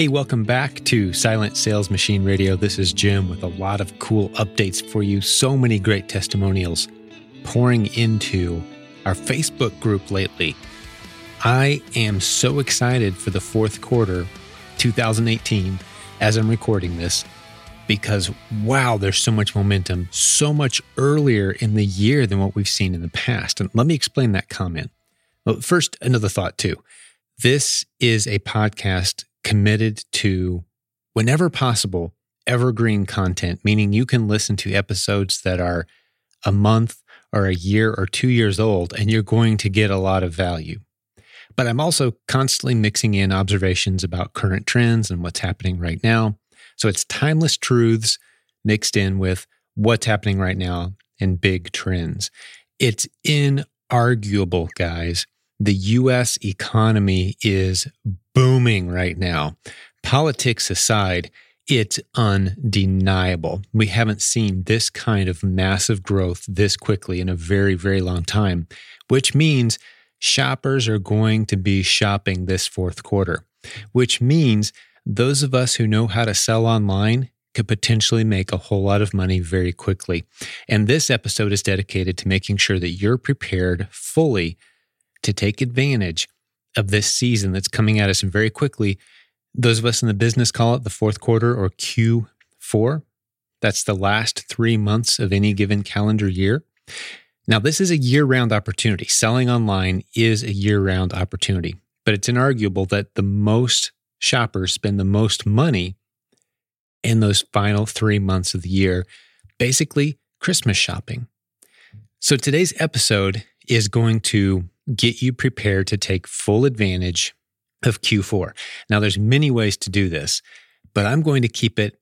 Hey, welcome back to Silent Sales Machine Radio. This is Jim with a lot of cool updates for you. So many great testimonials pouring into our Facebook group lately. I am so excited for the fourth quarter 2018 as I'm recording this because wow, there's so much momentum, so much earlier in the year than what we've seen in the past. And let me explain that comment. Well, first, another thought too. This is a podcast committed to, whenever possible, evergreen content, meaning you can listen to episodes that are a month or a year or two years old, and you're going to get a lot of value. But I'm also constantly mixing in observations about current trends and what's happening right now. So it's timeless truths mixed in with what's happening right now and big trends. It's inarguable, guys, the US economy is booming right now. Politics aside, it's undeniable. We haven't seen this kind of massive growth this quickly in a very, very long time, which means shoppers are going to be shopping this fourth quarter, which means those of us who know how to sell online could potentially make a whole lot of money very quickly. And this episode is dedicated to making sure that you're prepared fully to take advantage of this season that's coming at us very quickly. Those of us in the business call it the fourth quarter or Q4. That's the last three months of any given calendar year. Now, this is a year round opportunity. Selling online is a year round opportunity, but it's inarguable that the most shoppers spend the most money in those final three months of the year, basically Christmas shopping. So today's episode is going to get you prepared to take full advantage of Q4. Now, there's many ways to do this, but I'm going to keep it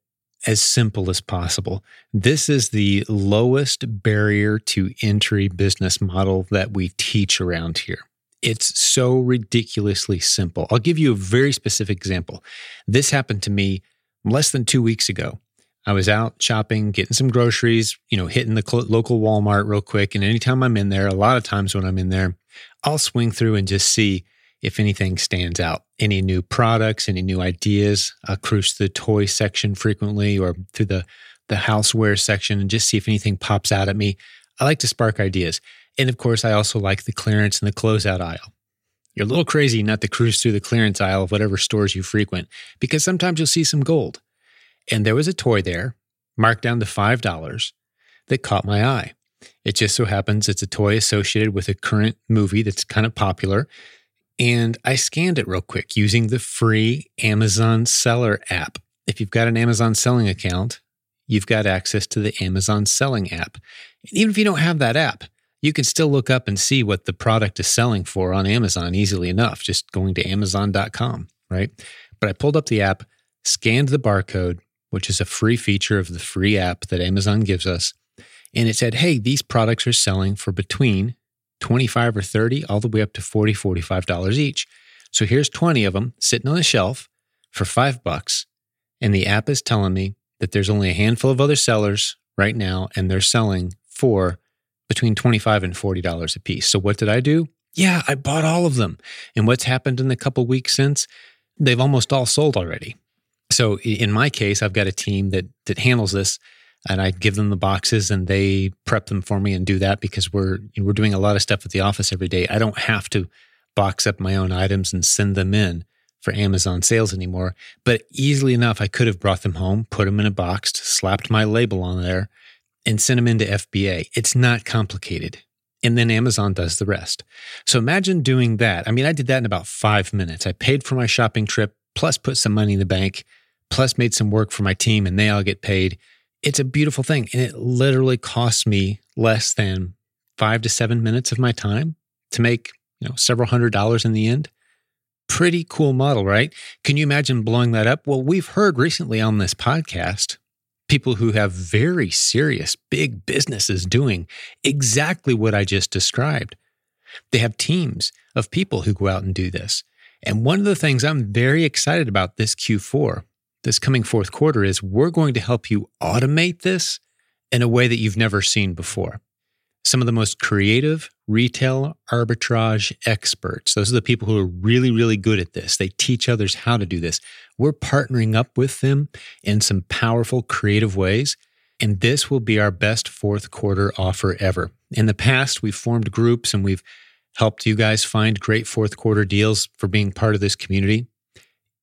as simple as possible. This is the lowest barrier to entry business model that we teach around here. It's so ridiculously simple. I'll give you a very specific example. This happened to me less than two weeks ago. I was out shopping, getting some groceries, you know, hitting the local Walmart real quick. And anytime I'm in there, a lot of times when I'm in there, I'll swing through and just see if anything stands out. Any new products, any new ideas. I'll cruise the toy section frequently or through the, the houseware section and just see if anything pops out at me. I like to spark ideas. And of course, I also like the clearance and the closeout aisle. You're a little crazy not to cruise through the clearance aisle of whatever stores you frequent because sometimes you'll see some gold. And there was a toy there, marked down to $5, that caught my eye. It just so happens it's a toy associated with a current movie that's kind of popular. And I scanned it real quick using the free Amazon Seller app. If you've got an Amazon selling account, you've got access to the Amazon selling app. And even if you don't have that app, you can still look up and see what the product is selling for on Amazon easily enough, just going to amazon.com, right? But I pulled up the app, scanned the barcode, which is a free feature of the free app that Amazon gives us, and it said, hey, these products are selling for between 25 or 30 all the way up to 40 $45 each. So here's 20 of them sitting on the shelf for 5 bucks and the app is telling me that there's only a handful of other sellers right now and they're selling for between 25 and $40 a piece. So what did I do? Yeah, I bought all of them. And what's happened in the couple weeks since? They've almost all sold already. So in my case, I've got a team that that handles this and I give them the boxes and they prep them for me and do that because we're we're doing a lot of stuff at the office every day. I don't have to box up my own items and send them in for Amazon sales anymore. But easily enough, I could have brought them home, put them in a box, slapped my label on there, and sent them into FBA. It's not complicated. And then Amazon does the rest. So imagine doing that. I mean, I did that in about five minutes. I paid for my shopping trip, plus put some money in the bank, plus made some work for my team, and they all get paid it's a beautiful thing. And it literally costs me less than five to seven minutes of my time to make, you know, several hundred dollars in the end. Pretty cool model, right? Can you imagine blowing that up? Well, we've heard recently on this podcast people who have very serious, big businesses doing exactly what I just described. They have teams of people who go out and do this. And one of the things I'm very excited about this Q4 this coming fourth quarter is we're going to help you automate this in a way that you've never seen before. some of the most creative retail arbitrage experts. Those are the people who are really, really good at this. They teach others how to do this. We're partnering up with them in some powerful, creative ways. And this will be our best fourth quarter offer ever. In the past, we've formed groups and we've helped you guys find great fourth quarter deals for being part of this community.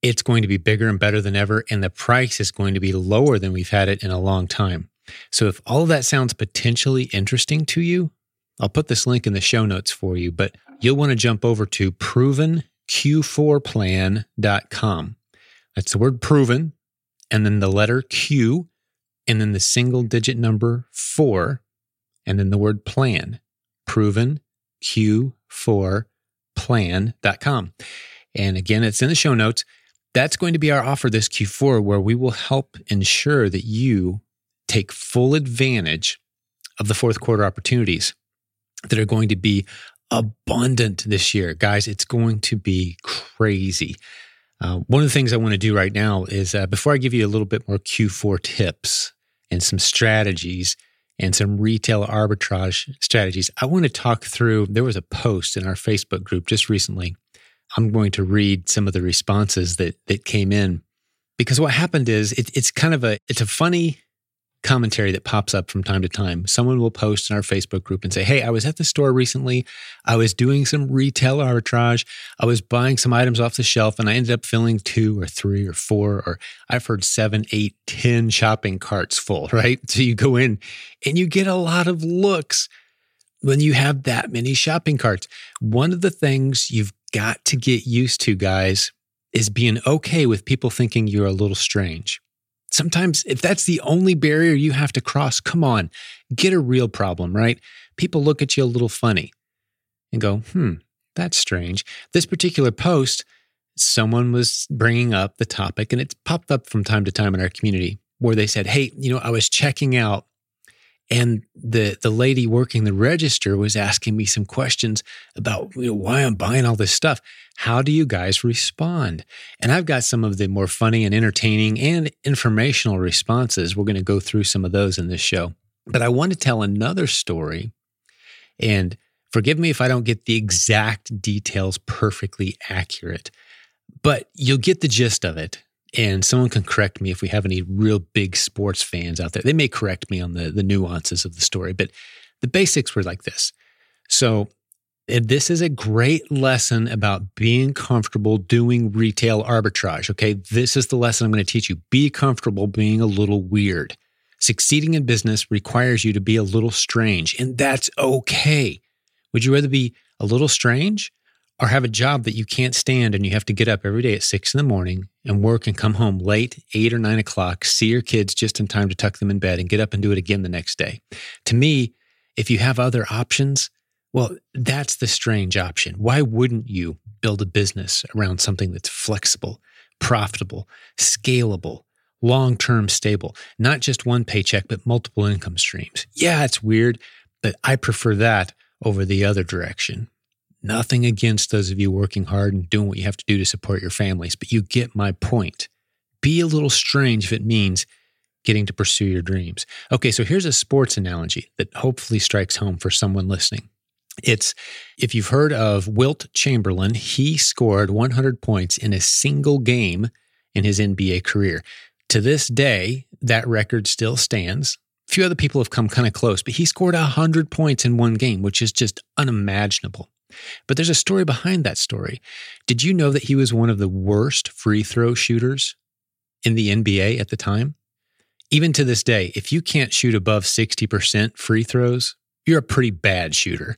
It's going to be bigger and better than ever, and the price is going to be lower than we've had it in a long time. So, if all of that sounds potentially interesting to you, I'll put this link in the show notes for you, but you'll want to jump over to provenq4plan.com. That's the word proven, and then the letter Q, and then the single digit number four, and then the word plan. Proven Q4plan.com. And again, it's in the show notes. That's going to be our offer this Q4, where we will help ensure that you take full advantage of the fourth quarter opportunities that are going to be abundant this year. Guys, it's going to be crazy. Uh, one of the things I want to do right now is uh, before I give you a little bit more Q4 tips and some strategies and some retail arbitrage strategies, I want to talk through. There was a post in our Facebook group just recently. I'm going to read some of the responses that that came in because what happened is it, it's kind of a it's a funny commentary that pops up from time to time. Someone will post in our Facebook group and say, Hey, I was at the store recently. I was doing some retail arbitrage. I was buying some items off the shelf and I ended up filling two or three or four, or I've heard seven, eight, ten shopping carts full, right? So you go in and you get a lot of looks when you have that many shopping carts. One of the things you've got to get used to, guys, is being okay with people thinking you're a little strange. Sometimes, if that's the only barrier you have to cross, come on, get a real problem, right? People look at you a little funny and go, hmm, that's strange. This particular post, someone was bringing up the topic, and it's popped up from time to time in our community where they said, hey, you know, I was checking out and the the lady working the register was asking me some questions about you know, why I'm buying all this stuff. How do you guys respond? And I've got some of the more funny and entertaining and informational responses. We're going to go through some of those in this show. But I want to tell another story. And forgive me if I don't get the exact details perfectly accurate, but you'll get the gist of it and someone can correct me if we have any real big sports fans out there. They may correct me on the, the nuances of the story, but the basics were like this. So, eh, this is a great lesson about being comfortable doing retail arbitrage. Okay. This is the lesson I'm going to teach you. Be comfortable being a little weird. Succeeding in business requires you to be a little strange, and that's okay. Would you rather be a little strange or have a job that you can't stand and you have to get up every day at six in the morning and work and come home late, eight or nine o'clock, see your kids just in time to tuck them in bed and get up and do it again the next day. To me, if you have other options, well, that's the strange option. Why wouldn't you build a business around something that's flexible, profitable, scalable, long term stable, not just one paycheck, but multiple income streams? Yeah, it's weird, but I prefer that over the other direction. Nothing against those of you working hard and doing what you have to do to support your families, but you get my point. Be a little strange if it means getting to pursue your dreams. Okay, so here's a sports analogy that hopefully strikes home for someone listening. It's if you've heard of Wilt Chamberlain, he scored 100 points in a single game in his NBA career. To this day, that record still stands. A few other people have come kind of close, but he scored 100 points in one game, which is just unimaginable. But there's a story behind that story. Did you know that he was one of the worst free throw shooters in the NBA at the time? Even to this day, if you can't shoot above 60% free throws, you're a pretty bad shooter.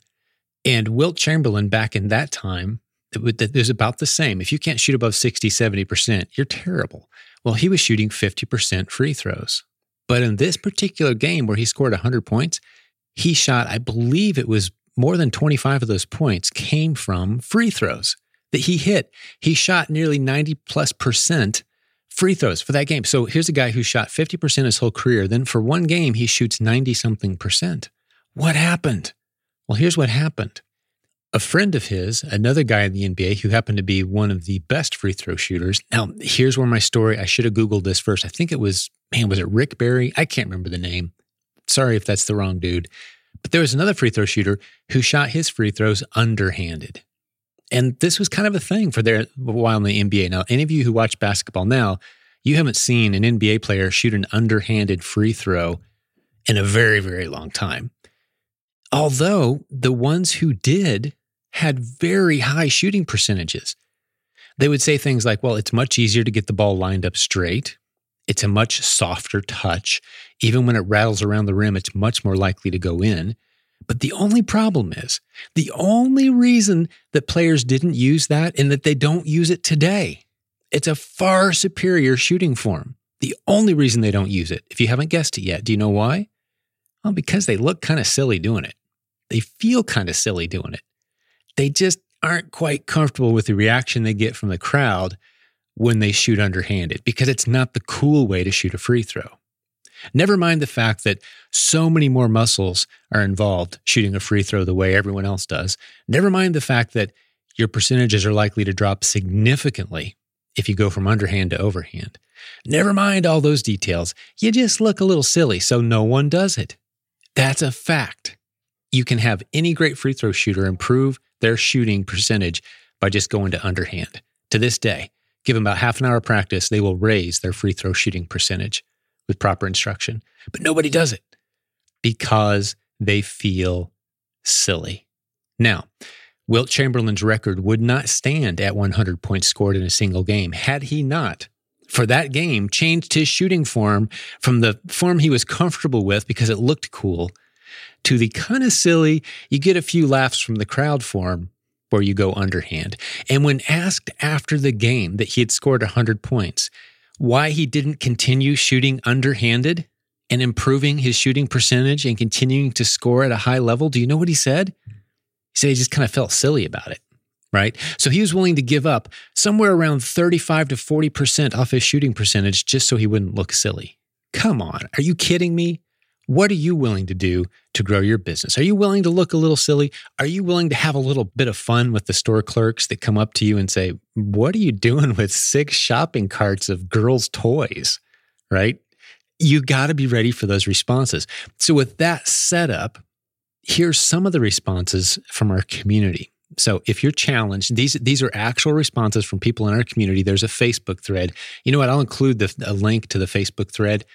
And Wilt Chamberlain, back in that time, it was about the same. If you can't shoot above 60, 70%, you're terrible. Well, he was shooting 50% free throws. But in this particular game where he scored 100 points, he shot, I believe it was more than 25 of those points came from free throws that he hit. He shot nearly 90 plus percent free throws for that game. So here's a guy who shot 50% his whole career. Then for one game, he shoots 90 something percent. What happened? Well, here's what happened. A friend of his, another guy in the NBA who happened to be one of the best free throw shooters. Now, here's where my story, I should have Googled this first. I think it was, man, was it Rick Barry? I can't remember the name. Sorry if that's the wrong dude. But there was another free throw shooter who shot his free throws underhanded. And this was kind of a thing for their while in the NBA. Now, any of you who watch basketball now, you haven't seen an NBA player shoot an underhanded free throw in a very, very long time. Although the ones who did had very high shooting percentages. They would say things like, well, it's much easier to get the ball lined up straight. It's a much softer touch. Even when it rattles around the rim, it's much more likely to go in. But the only problem is the only reason that players didn't use that and that they don't use it today, it's a far superior shooting form. The only reason they don't use it, if you haven't guessed it yet, do you know why? Well, because they look kind of silly doing it. They feel kind of silly doing it. They just aren't quite comfortable with the reaction they get from the crowd when they shoot underhanded because it's not the cool way to shoot a free throw. Never mind the fact that so many more muscles are involved shooting a free throw the way everyone else does. Never mind the fact that your percentages are likely to drop significantly if you go from underhand to overhand. Never mind all those details. You just look a little silly, so no one does it. That's a fact. You can have any great free throw shooter improve their shooting percentage by just going to underhand. To this day, give them about half an hour of practice, they will raise their free throw shooting percentage with proper instruction. But nobody does it because they feel silly. Now, Wilt Chamberlain's record would not stand at 100 points scored in a single game had he not, for that game, changed his shooting form from the form he was comfortable with because it looked cool to the kind of silly, you get a few laughs from the crowd form where you go underhand. And when asked after the game that he had scored 100 points, why he didn't continue shooting underhanded and improving his shooting percentage and continuing to score at a high level, do you know what he said? He said he just kind of felt silly about it, right? So he was willing to give up somewhere around 35 to 40% off his shooting percentage just so he wouldn't look silly. Come on, are you kidding me? What are you willing to do to grow your business? Are you willing to look a little silly? Are you willing to have a little bit of fun with the store clerks that come up to you and say, What are you doing with six shopping carts of girls' toys? Right? You got to be ready for those responses. So, with that setup, here's some of the responses from our community. So if you're challenged, these these are actual responses from people in our community. There's a Facebook thread. You know what? I'll include the, a link to the Facebook thread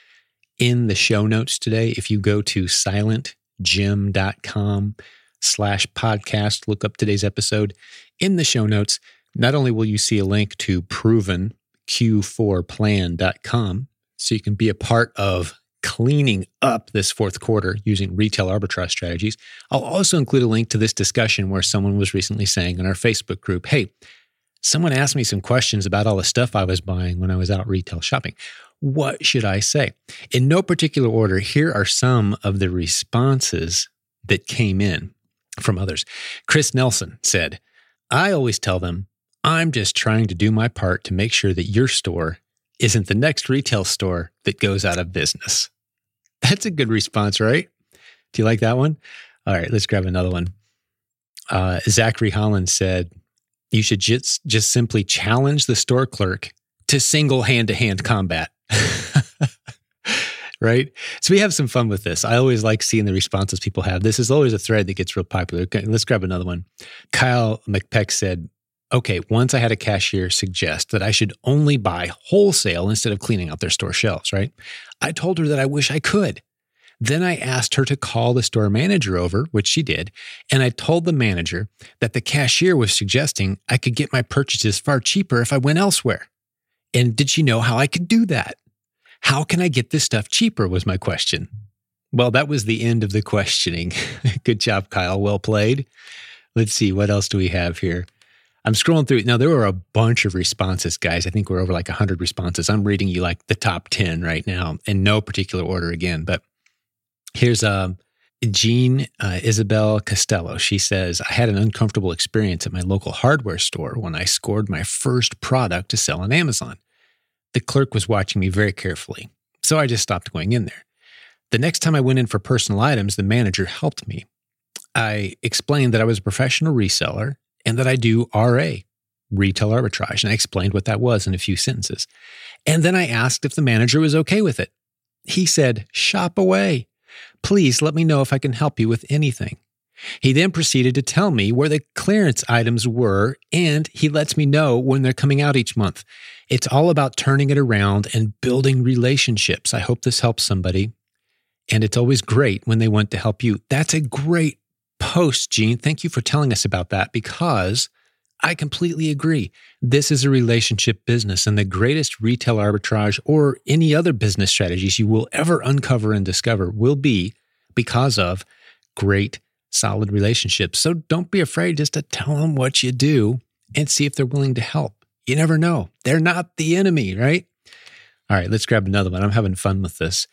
in the show notes today. If you go to silentjim.com slash podcast, look up today's episode in the show notes. Not only will you see a link to proven q4plan.com so you can be a part of cleaning up this fourth quarter using retail arbitrage strategies. I'll also include a link to this discussion where someone was recently saying in our Facebook group, Hey, someone asked me some questions about all the stuff I was buying when I was out retail shopping. What should I say? In no particular order, here are some of the responses that came in from others. Chris Nelson said, I always tell them, I'm just trying to do my part to make sure that your store isn't the next retail store that goes out of business. That's a good response, right? Do you like that one? All right, let's grab another one. Uh, Zachary Holland said, You should just, just simply challenge the store clerk to single hand to hand combat. right? So we have some fun with this. I always like seeing the responses people have. This is always a thread that gets real popular. Okay, let's grab another one. Kyle McPeck said, Okay, once I had a cashier suggest that I should only buy wholesale instead of cleaning out their store shelves, right? I told her that I wish I could. Then I asked her to call the store manager over, which she did, and I told the manager that the cashier was suggesting I could get my purchases far cheaper if I went elsewhere. And did she know how I could do that? How can I get this stuff cheaper? was my question. Well, that was the end of the questioning. Good job, Kyle. Well played. Let's see, what else do we have here? I'm scrolling through. Now, there were a bunch of responses, guys. I think we're over like 100 responses. I'm reading you like the top 10 right now in no particular order again. But here's um, Jean uh, Isabel Costello. She says, I had an uncomfortable experience at my local hardware store when I scored my first product to sell on Amazon. The clerk was watching me very carefully, so I just stopped going in there. The next time I went in for personal items, the manager helped me. I explained that I was a professional reseller and that I do RA, retail arbitrage, and I explained what that was in a few sentences. And then I asked if the manager was okay with it. He said, Shop away. Please let me know if I can help you with anything. He then proceeded to tell me where the clearance items were, and he lets me know when they're coming out each month. It's all about turning it around and building relationships. I hope this helps somebody. And it's always great when they want to help you. That's a great post, Gene. Thank you for telling us about that because I completely agree. This is a relationship business, and the greatest retail arbitrage or any other business strategies you will ever uncover and discover will be because of great, solid relationships. So don't be afraid just to tell them what you do and see if they're willing to help. You never know. They're not the enemy, right? All right, let's grab another one. I'm having fun with this.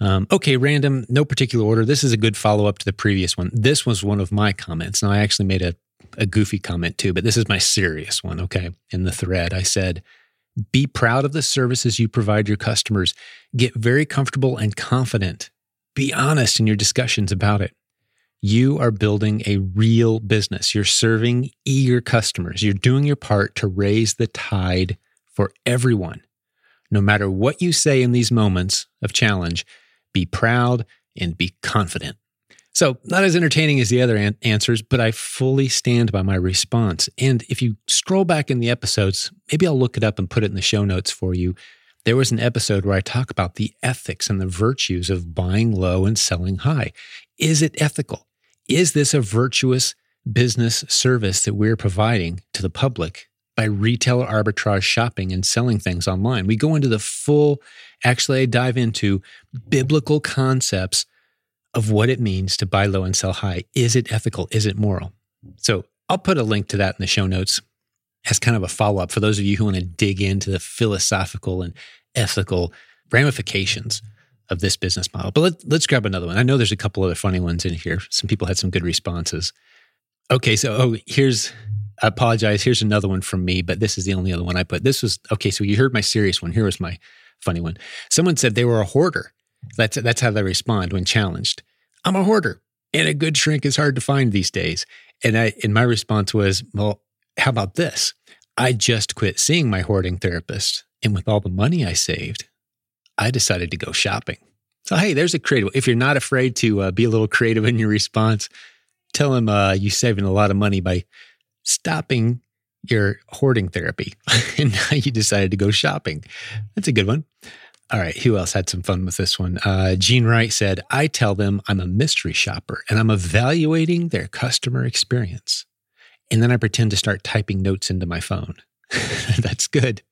Um, okay, random, no particular order. This is a good follow up to the previous one. This was one of my comments. Now, I actually made a a goofy comment too, but this is my serious one. Okay. In the thread, I said, be proud of the services you provide your customers. Get very comfortable and confident. Be honest in your discussions about it. You are building a real business. You're serving eager customers. You're doing your part to raise the tide for everyone. No matter what you say in these moments of challenge, be proud and be confident. So, not as entertaining as the other an- answers, but I fully stand by my response. And if you scroll back in the episodes, maybe I'll look it up and put it in the show notes for you. There was an episode where I talk about the ethics and the virtues of buying low and selling high. Is it ethical? Is this a virtuous business service that we're providing to the public by retail arbitrage shopping and selling things online? We go into the full, actually, I dive into biblical concepts of what it means to buy low and sell high. Is it ethical? Is it moral? So I'll put a link to that in the show notes as kind of a follow up for those of you who want to dig into the philosophical and ethical ramifications of this business model. But let, let's grab another one. I know there's a couple other funny ones in here. Some people had some good responses. Okay, so oh, here's I apologize. Here's another one from me, but this is the only other one I put. This was okay. So you heard my serious one. Here was my funny one. Someone said they were a hoarder that's that's how they respond when challenged. I'm a hoarder, and a good shrink is hard to find these days. And I and my response was, well, how about this? I just quit seeing my hoarding therapist, and with all the money I saved, I decided to go shopping. So hey, there's a creative. If you're not afraid to uh, be a little creative in your response, tell him uh, you're saving a lot of money by stopping your hoarding therapy, and now you decided to go shopping. That's a good one. All right, who else had some fun with this one? Uh, Gene Wright said, I tell them I'm a mystery shopper and I'm evaluating their customer experience. And then I pretend to start typing notes into my phone. That's good.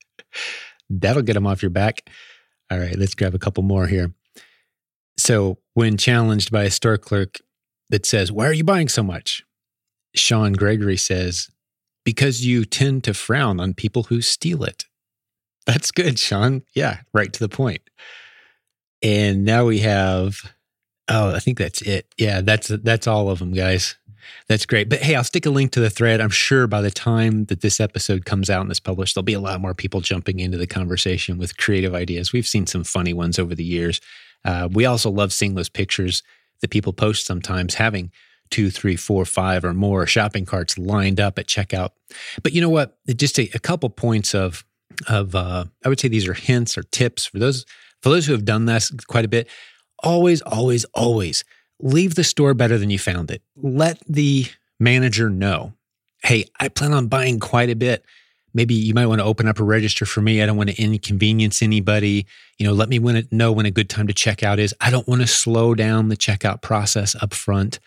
That'll get them off your back. All right, let's grab a couple more here. So, when challenged by a store clerk that says, Why are you buying so much? Sean Gregory says, Because you tend to frown on people who steal it. That's good, Sean. Yeah, right to the point. And now we have oh, I think that's it. Yeah, that's that's all of them, guys. That's great. But hey, I'll stick a link to the thread. I'm sure by the time that this episode comes out and is published, there'll be a lot more people jumping into the conversation with creative ideas. We've seen some funny ones over the years. Uh, we also love seeing those pictures that people post sometimes having two, three, four, five, or more shopping carts lined up at checkout. But you know what? Just a, a couple points of of uh, I would say these are hints or tips for those for those who have done this quite a bit. Always, always, always leave the store better than you found it. Let the manager know, hey, I plan on buying quite a bit. Maybe you might want to open up a register for me. I don't want to inconvenience anybody. You know, let me know when a good time to check out is. I don't want to slow down the checkout process up front.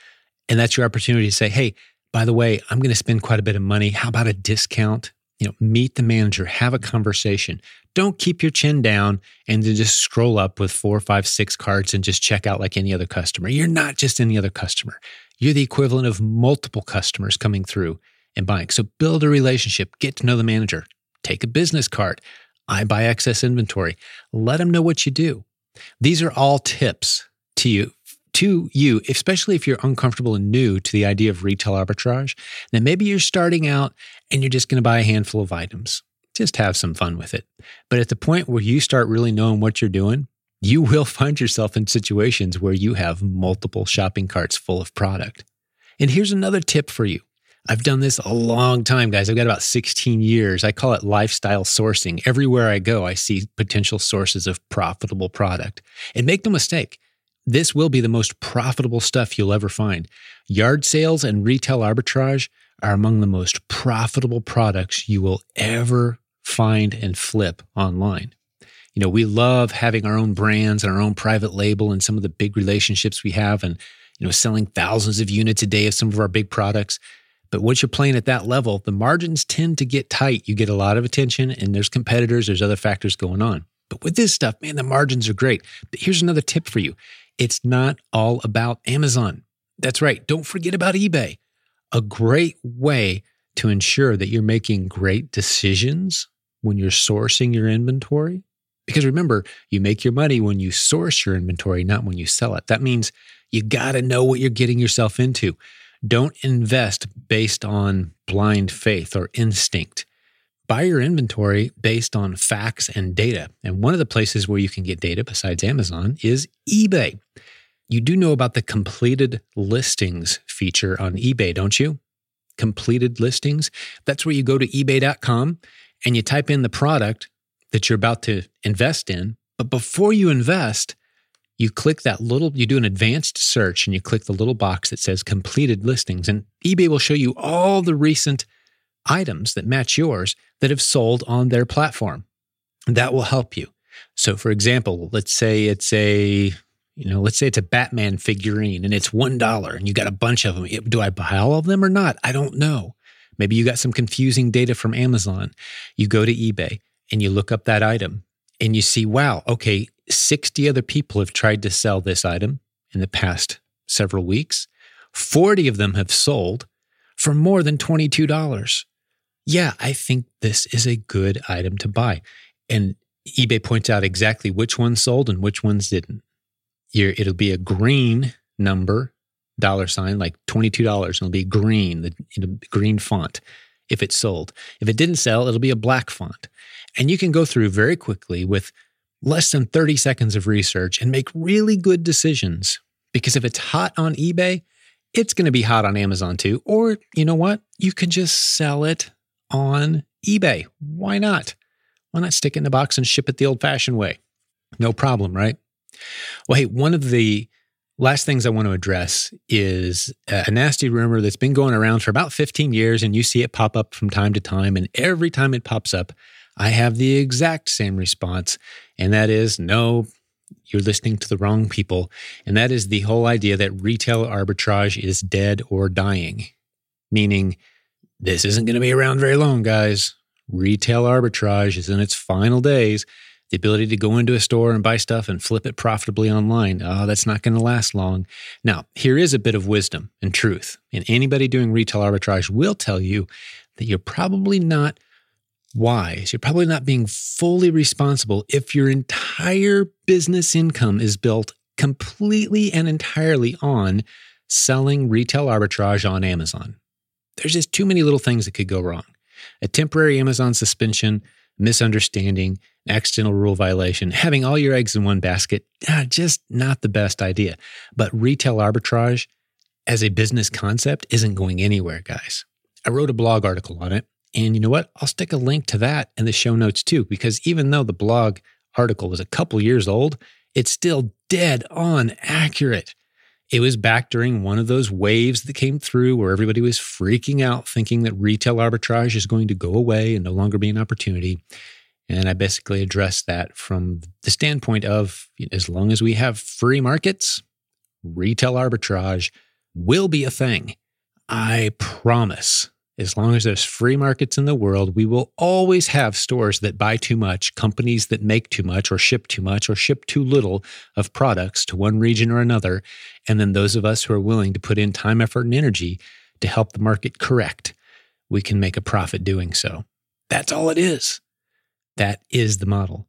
And that's your opportunity to say, hey, by the way, I'm going to spend quite a bit of money. How about a discount? you know, meet the manager, have a conversation. Don't keep your chin down and then just scroll up with four, five, six cards and just check out like any other customer. You're not just any other customer. You're the equivalent of multiple customers coming through and buying. So build a relationship, get to know the manager, take a business card. I buy excess inventory. Let them know what you do. These are all tips to you to you, especially if you're uncomfortable and new to the idea of retail arbitrage, then maybe you're starting out and you're just going to buy a handful of items. Just have some fun with it. But at the point where you start really knowing what you're doing, you will find yourself in situations where you have multiple shopping carts full of product. And here's another tip for you. I've done this a long time, guys. I've got about 16 years. I call it lifestyle sourcing. Everywhere I go, I see potential sources of profitable product. And make no mistake, this will be the most profitable stuff you'll ever find. Yard sales and retail arbitrage are among the most profitable products you will ever find and flip online. You know, we love having our own brands and our own private label and some of the big relationships we have and, you know, selling thousands of units a day of some of our big products. But once you're playing at that level, the margins tend to get tight. You get a lot of attention and there's competitors, there's other factors going on. But with this stuff, man, the margins are great. But here's another tip for you it's not all about Amazon. That's right. Don't forget about eBay. A great way to ensure that you're making great decisions when you're sourcing your inventory. Because remember, you make your money when you source your inventory, not when you sell it. That means you got to know what you're getting yourself into. Don't invest based on blind faith or instinct. Buy your inventory based on facts and data. And one of the places where you can get data besides Amazon is eBay. You do know about the completed listings feature on eBay, don't you? Completed listings. That's where you go to eBay.com and you type in the product that you're about to invest in. But before you invest, you click that little, you do an advanced search and you click the little box that says completed listings. And eBay will show you all the recent items that match yours that have sold on their platform. That will help you. So, for example, let's say it's a you know, let's say it's a Batman figurine and it's $1 and you got a bunch of them. Do I buy all of them or not? I don't know. Maybe you got some confusing data from Amazon. You go to eBay and you look up that item and you see, wow, okay, 60 other people have tried to sell this item in the past several weeks. 40 of them have sold for more than $22 yeah, I think this is a good item to buy. And eBay points out exactly which ones sold and which ones didn't. You're, it'll be a green number, dollar sign, like $22. It'll be green, the green font if it sold. If it didn't sell, it'll be a black font. And you can go through very quickly with less than 30 seconds of research and make really good decisions. Because if it's hot on eBay, it's going to be hot on Amazon too. Or you know what? You can just sell it on eBay. Why not? Why not stick it in a box and ship it the old fashioned way? No problem, right? Well, hey, one of the last things I want to address is a nasty rumor that's been going around for about 15 years, and you see it pop up from time to time. And every time it pops up, I have the exact same response, and that is no, you're listening to the wrong people. And that is the whole idea that retail arbitrage is dead or dying, meaning this isn't going to be around very long, guys. Retail arbitrage is in its final days. The ability to go into a store and buy stuff and flip it profitably online, oh, that's not going to last long. Now, here is a bit of wisdom and truth. And anybody doing retail arbitrage will tell you that you're probably not wise. You're probably not being fully responsible if your entire business income is built completely and entirely on selling retail arbitrage on Amazon there's just too many little things that could go wrong. A temporary Amazon suspension, misunderstanding, accidental rule violation, having all your eggs in one basket, ah, just not the best idea. But retail arbitrage as a business concept isn't going anywhere, guys. I wrote a blog article on it. And you know what? I'll stick a link to that in the show notes too, because even though the blog article was a couple years old, it's still dead on accurate. It was back during one of those waves that came through where everybody was freaking out, thinking that retail arbitrage is going to go away and no longer be an opportunity. And I basically address that from the standpoint of as long as we have free markets, retail arbitrage will be a thing. I promise as long as there's free markets in the world, we will always have stores that buy too much, companies that make too much or ship too much or ship too little of products to one region or another. And then those of us who are willing to put in time, effort, and energy to help the market correct, we can make a profit doing so. That's all it is. That is the model.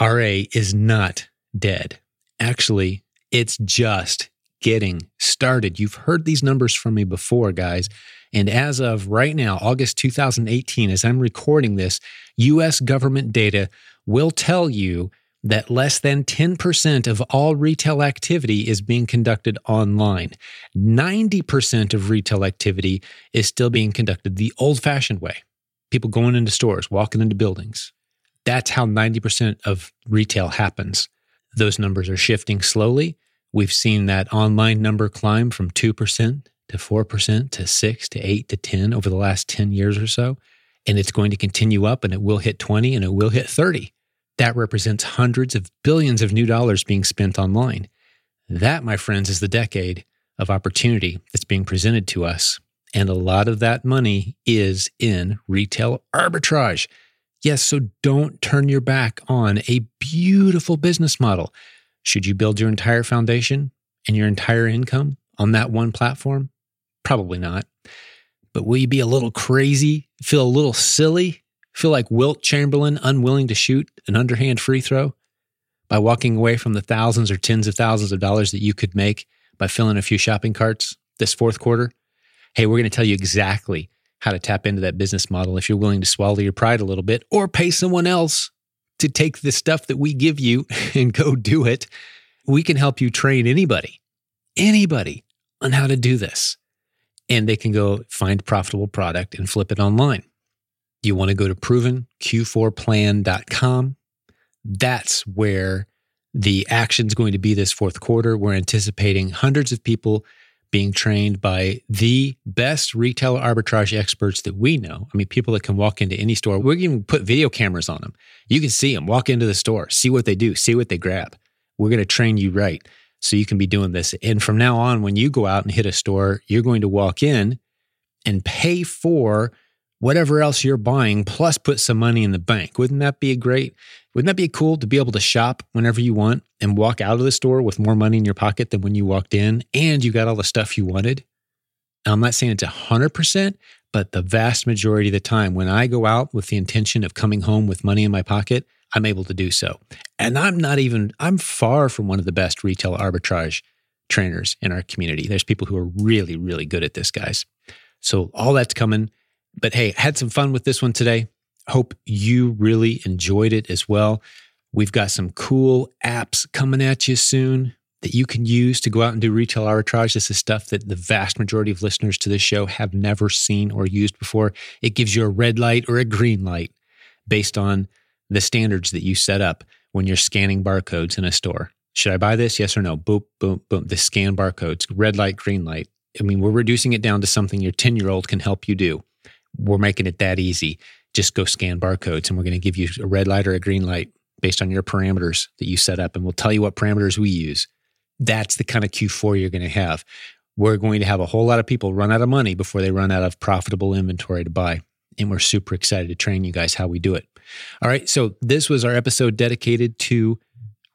RA is not dead. Actually, it's just getting started. You've heard these numbers from me before, guys. And as of right now, August 2018, as I'm recording this, US government data will tell you that less than 10% of all retail activity is being conducted online. 90% of retail activity is still being conducted the old fashioned way. People going into stores, walking into buildings. That's how 90% of retail happens. Those numbers are shifting slowly, We've seen that online number climb from 2% to 4% to 6 to 8 to 10 over the last 10 years or so. And it's going to continue up and it will hit 20 and it will hit 30. That represents hundreds of billions of new dollars being spent online. That, my friends, is the decade of opportunity that's being presented to us. And a lot of that money is in retail arbitrage. Yes, so don't turn your back on a beautiful business model. Should you build your entire foundation and your entire income on that one platform? Probably not. But will you be a little crazy, feel a little silly, feel like Wilt Chamberlain unwilling to shoot an underhand free throw by walking away from the thousands or tens of thousands of dollars that you could make by filling a few shopping carts this fourth quarter? Hey, we're going to tell you exactly how to tap into that business model if you're willing to swallow your pride a little bit or pay someone else to take the stuff that we give you and go do it. We can help you train anybody, anybody on how to do this. And they can go find profitable product and flip it online. You want to go to provenq4plan.com. That's where the action is going to be this fourth quarter. We're anticipating hundreds of people being trained by the best retail arbitrage experts that we know. I mean, people that can walk into any store. We're even put video cameras on them. You can see them walk into the store, see what they do, see what they grab. We're going to train you right so you can be doing this. And from now on, when you go out and hit a store, you're going to walk in and pay for whatever else you're buying, plus put some money in the bank. Wouldn't that be a great? Wouldn't that be cool to be able to shop whenever you want and walk out of the store with more money in your pocket than when you walked in and you got all the stuff you wanted? Now, I'm not saying it's 100%, but the vast majority of the time, when I go out with the intention of coming home with money in my pocket, I'm able to do so. And I'm not even, I'm far from one of the best retail arbitrage trainers in our community. There's people who are really, really good at this, guys. So all that's coming. But hey, had some fun with this one today. Hope you really enjoyed it as well. We've got some cool apps coming at you soon that you can use to go out and do retail arbitrage. This is stuff that the vast majority of listeners to this show have never seen or used before. It gives you a red light or a green light based on the standards that you set up when you're scanning barcodes in a store. Should I buy this? Yes or no? Boom, boom, boom. The scan barcodes, red light, green light. I mean, we're reducing it down to something your 10 year old can help you do. We're making it that easy. Just go scan barcodes and we're going to give you a red light or a green light based on your parameters that you set up. And we'll tell you what parameters we use. That's the kind of Q4 you're going to have. We're going to have a whole lot of people run out of money before they run out of profitable inventory to buy. And we're super excited to train you guys how we do it. All right. So this was our episode dedicated to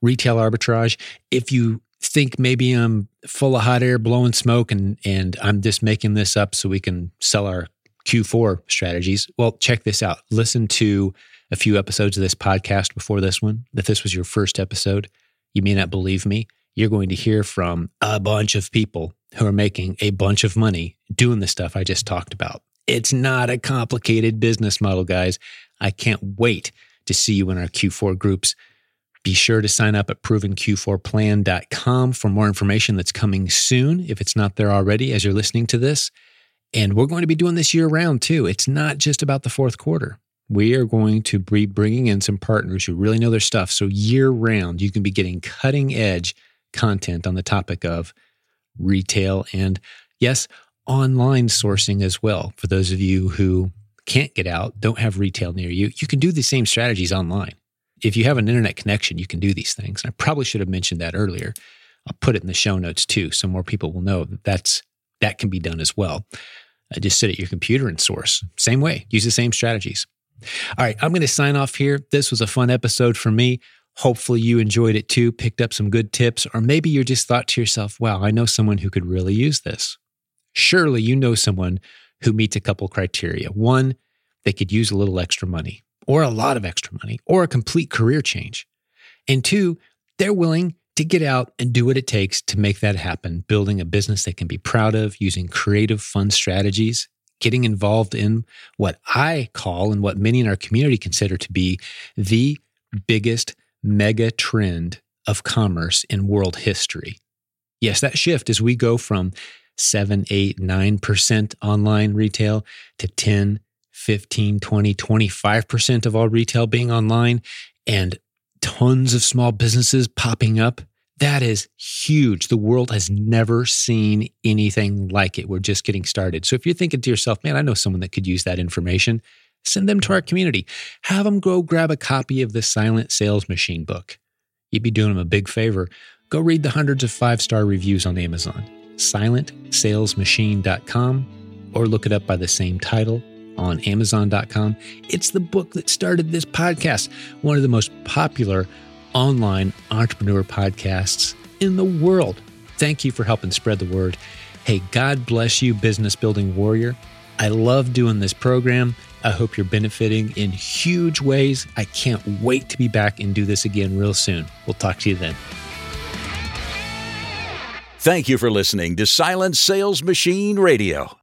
retail arbitrage. If you think maybe I'm full of hot air, blowing smoke, and and I'm just making this up so we can sell our Q4 strategies, well, check this out. Listen to a few episodes of this podcast before this one. If this was your first episode, you may not believe me. You're going to hear from a bunch of people who are making a bunch of money doing the stuff I just talked about. It's not a complicated business model, guys. I can't wait to see you in our Q4 groups. Be sure to sign up at provenq4plan.com for more information that's coming soon, if it's not there already as you're listening to this. And we're going to be doing this year round too. It's not just about the fourth quarter. We are going to be bringing in some partners who really know their stuff. So, year round, you can be getting cutting edge content on the topic of retail and, yes, online sourcing as well. For those of you who can't get out, don't have retail near you, you can do the same strategies online. If you have an internet connection, you can do these things. And I probably should have mentioned that earlier. I'll put it in the show notes too, so more people will know that that's that can be done as well. Uh, just sit at your computer and source. Same way, use the same strategies. All right, I'm going to sign off here. This was a fun episode for me. Hopefully, you enjoyed it too, picked up some good tips, or maybe you just thought to yourself, wow, I know someone who could really use this. Surely you know someone who meets a couple criteria. One, they could use a little extra money, or a lot of extra money, or a complete career change. And two, they're willing to get out and do what it takes to make that happen, building a business they can be proud of, using creative, fun strategies, getting involved in what I call and what many in our community consider to be the biggest mega trend of commerce in world history. Yes, that shift as we go from 7, 8, 9% online retail to 10, 15, 20, 25% of all retail being online and tons of small businesses popping up That is huge. The world has never seen anything like it. We're just getting started. So if you're thinking to yourself, man, I know someone that could use that information, send them to our community. Have them go grab a copy of the Silent Sales Machine book. You'd be doing them a big favor. Go read the hundreds of five star reviews on Amazon, silentsalesmachine.com, or look it up by the same title on amazon.com. It's the book that started this podcast, one of the most popular online entrepreneur podcasts in the world. Thank you for helping spread the word. Hey, God bless you, business building warrior. I love doing this program. I hope you're benefiting in huge ways. I can't wait to be back and do this again real soon. We'll talk to you then. Thank you for listening to Silent Sales Machine Radio.